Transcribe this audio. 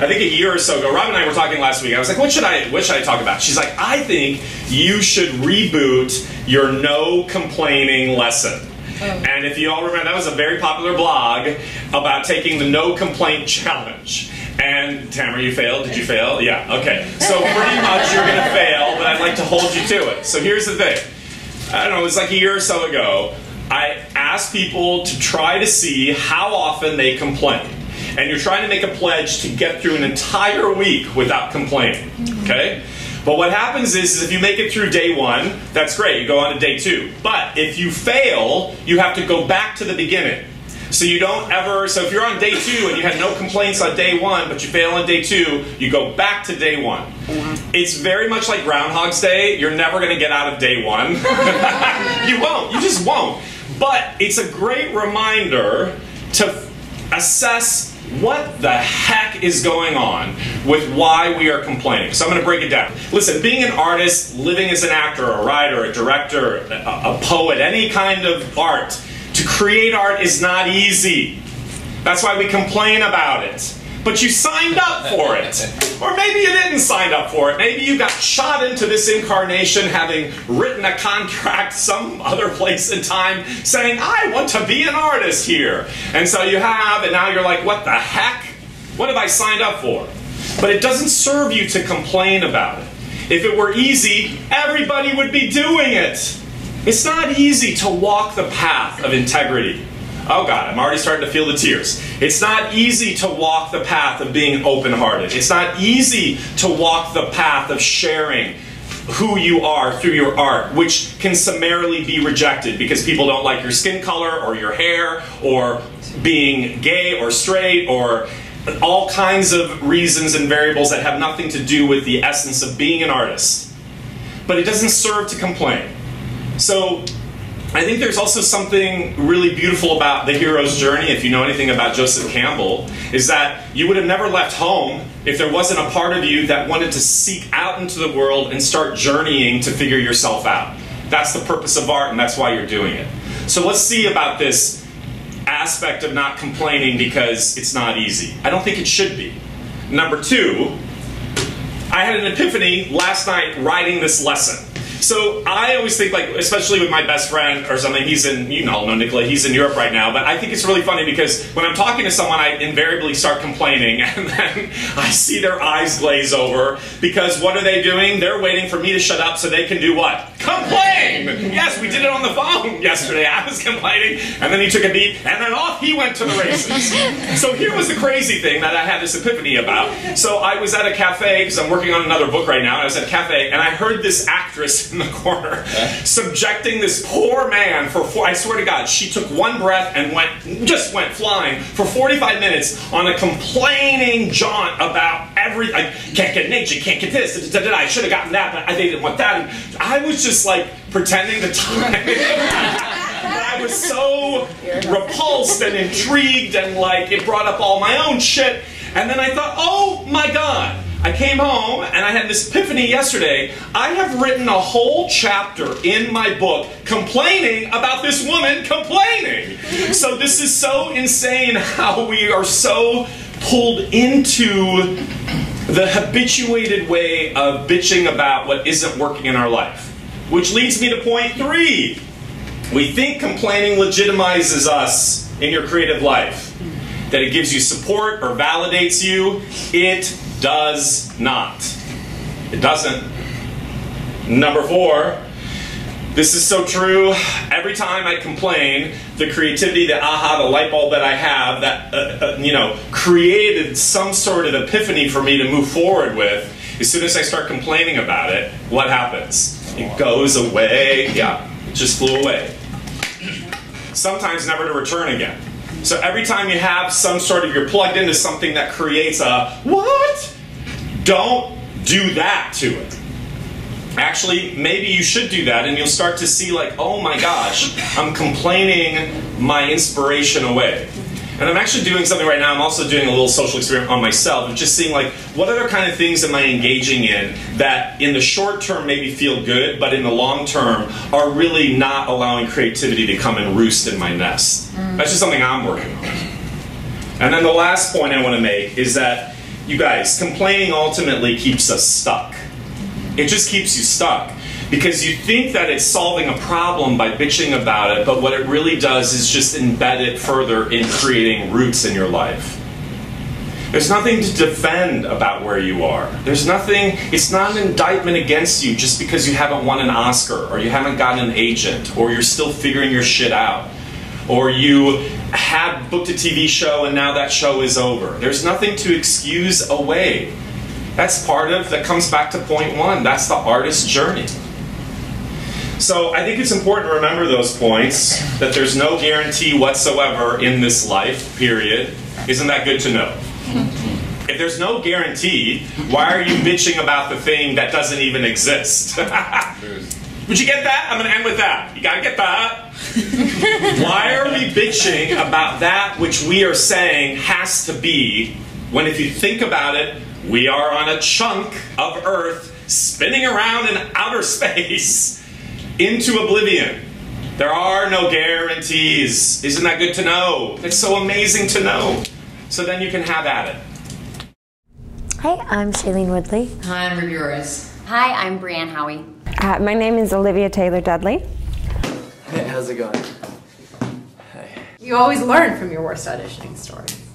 I think a year or so ago, Rob and I were talking last week. I was like, what should I what should I talk about? She's like, I think you should reboot your no complaining lesson. Oh. And if you all remember, that was a very popular blog about taking the no complaint challenge. And Tamara, you failed. Did you fail? Yeah. Okay. So pretty much you're going to fail, but I'd like to hold you to it. So here's the thing. I don't know. It was like a year or so ago. I asked people to try to see how often they complain. And you're trying to make a pledge to get through an entire week without complaining. Okay? But what happens is, is if you make it through day one, that's great. You go on to day two. But if you fail, you have to go back to the beginning. So you don't ever, so if you're on day two and you had no complaints on day one, but you fail on day two, you go back to day one. It's very much like Groundhog's Day. You're never going to get out of day one. you won't. You just won't. But it's a great reminder to assess what the heck is going on with why we are complaining. So I'm going to break it down. Listen, being an artist, living as an actor, a writer, a director, a, a poet, any kind of art, to create art is not easy. That's why we complain about it. But you signed up for it. Or maybe you didn't sign up for it. Maybe you got shot into this incarnation having written a contract some other place in time saying, I want to be an artist here. And so you have, and now you're like, what the heck? What have I signed up for? But it doesn't serve you to complain about it. If it were easy, everybody would be doing it. It's not easy to walk the path of integrity. Oh God, I'm already starting to feel the tears. It's not easy to walk the path of being open hearted. It's not easy to walk the path of sharing who you are through your art, which can summarily be rejected because people don't like your skin color or your hair or being gay or straight or all kinds of reasons and variables that have nothing to do with the essence of being an artist. But it doesn't serve to complain. So I think there's also something really beautiful about the hero's journey, if you know anything about Joseph Campbell, is that you would have never left home if there wasn't a part of you that wanted to seek out into the world and start journeying to figure yourself out. That's the purpose of art, and that's why you're doing it. So let's see about this aspect of not complaining because it's not easy. I don't think it should be. Number two, I had an epiphany last night writing this lesson. So I always think, like, especially with my best friend or something, he's in, you all know Nicola, he's in Europe right now, but I think it's really funny because when I'm talking to someone, I invariably start complaining, and then I see their eyes glaze over because what are they doing? They're waiting for me to shut up so they can do what? Complain! Yes, we did it on the phone yesterday. I was complaining, and then he took a beat, and then off he went to the races. so here was the crazy thing that I had this epiphany about. So I was at a cafe, because I'm working on another book right now, and I was at a cafe, and I heard this actress in the corner subjecting this poor man for four, I swear to God, she took one breath and went, just went flying for 45 minutes on a complaining jaunt about every, I can't get nature, can't get this, da, da, da, I should have gotten that, but I didn't want that. And I was just like pretending to time. I was so repulsed and intrigued and like it brought up all my own shit. And then I thought, oh my God. I came home and I had this epiphany yesterday. I have written a whole chapter in my book complaining about this woman complaining. So this is so insane how we are so pulled into the habituated way of bitching about what isn't working in our life. Which leads me to point three. We think complaining legitimizes us in your creative life, that it gives you support or validates you. It does not. It doesn't. Number four, this is so true. Every time I complain, the creativity, the aha, the light bulb that I have, that uh, uh, you know, created some sort of epiphany for me to move forward with. As soon as I start complaining about it, what happens? It goes away. Yeah, it just flew away. Sometimes never to return again. So every time you have some sort of, you're plugged into something that creates a what? Don't do that to it. Actually, maybe you should do that and you'll start to see, like, oh my gosh, I'm complaining my inspiration away. And I'm actually doing something right now. I'm also doing a little social experiment on myself of just seeing, like, what other kind of things am I engaging in that in the short term maybe feel good, but in the long term are really not allowing creativity to come and roost in my nest. That's just something I'm working on. And then the last point I want to make is that you guys, complaining ultimately keeps us stuck. It just keeps you stuck because you think that it's solving a problem by bitching about it, but what it really does is just embed it further in creating roots in your life. There's nothing to defend about where you are. There's nothing, it's not an indictment against you just because you haven't won an Oscar or you haven't gotten an agent or you're still figuring your shit out or you had booked a TV show and now that show is over. There's nothing to excuse away. That's part of, that comes back to point one. That's the artist's journey. So I think it's important to remember those points that there's no guarantee whatsoever in this life, period. Isn't that good to know? If there's no guarantee, why are you bitching about the thing that doesn't even exist? Would you get that? I'm going to end with that. You got to get that. why are we bitching about that which we are saying has to be when, if you think about it, we are on a chunk of Earth spinning around in outer space into oblivion? There are no guarantees. Isn't that good to know? It's so amazing to know. So then you can have at it. Hi, I'm Shailene Woodley. Hi, I'm Ruby Rose. Hi, I'm Brianne Howey. Uh, my name is Olivia Taylor Dudley. Hey, how's it going? Hey. You always learn from your worst auditioning stories.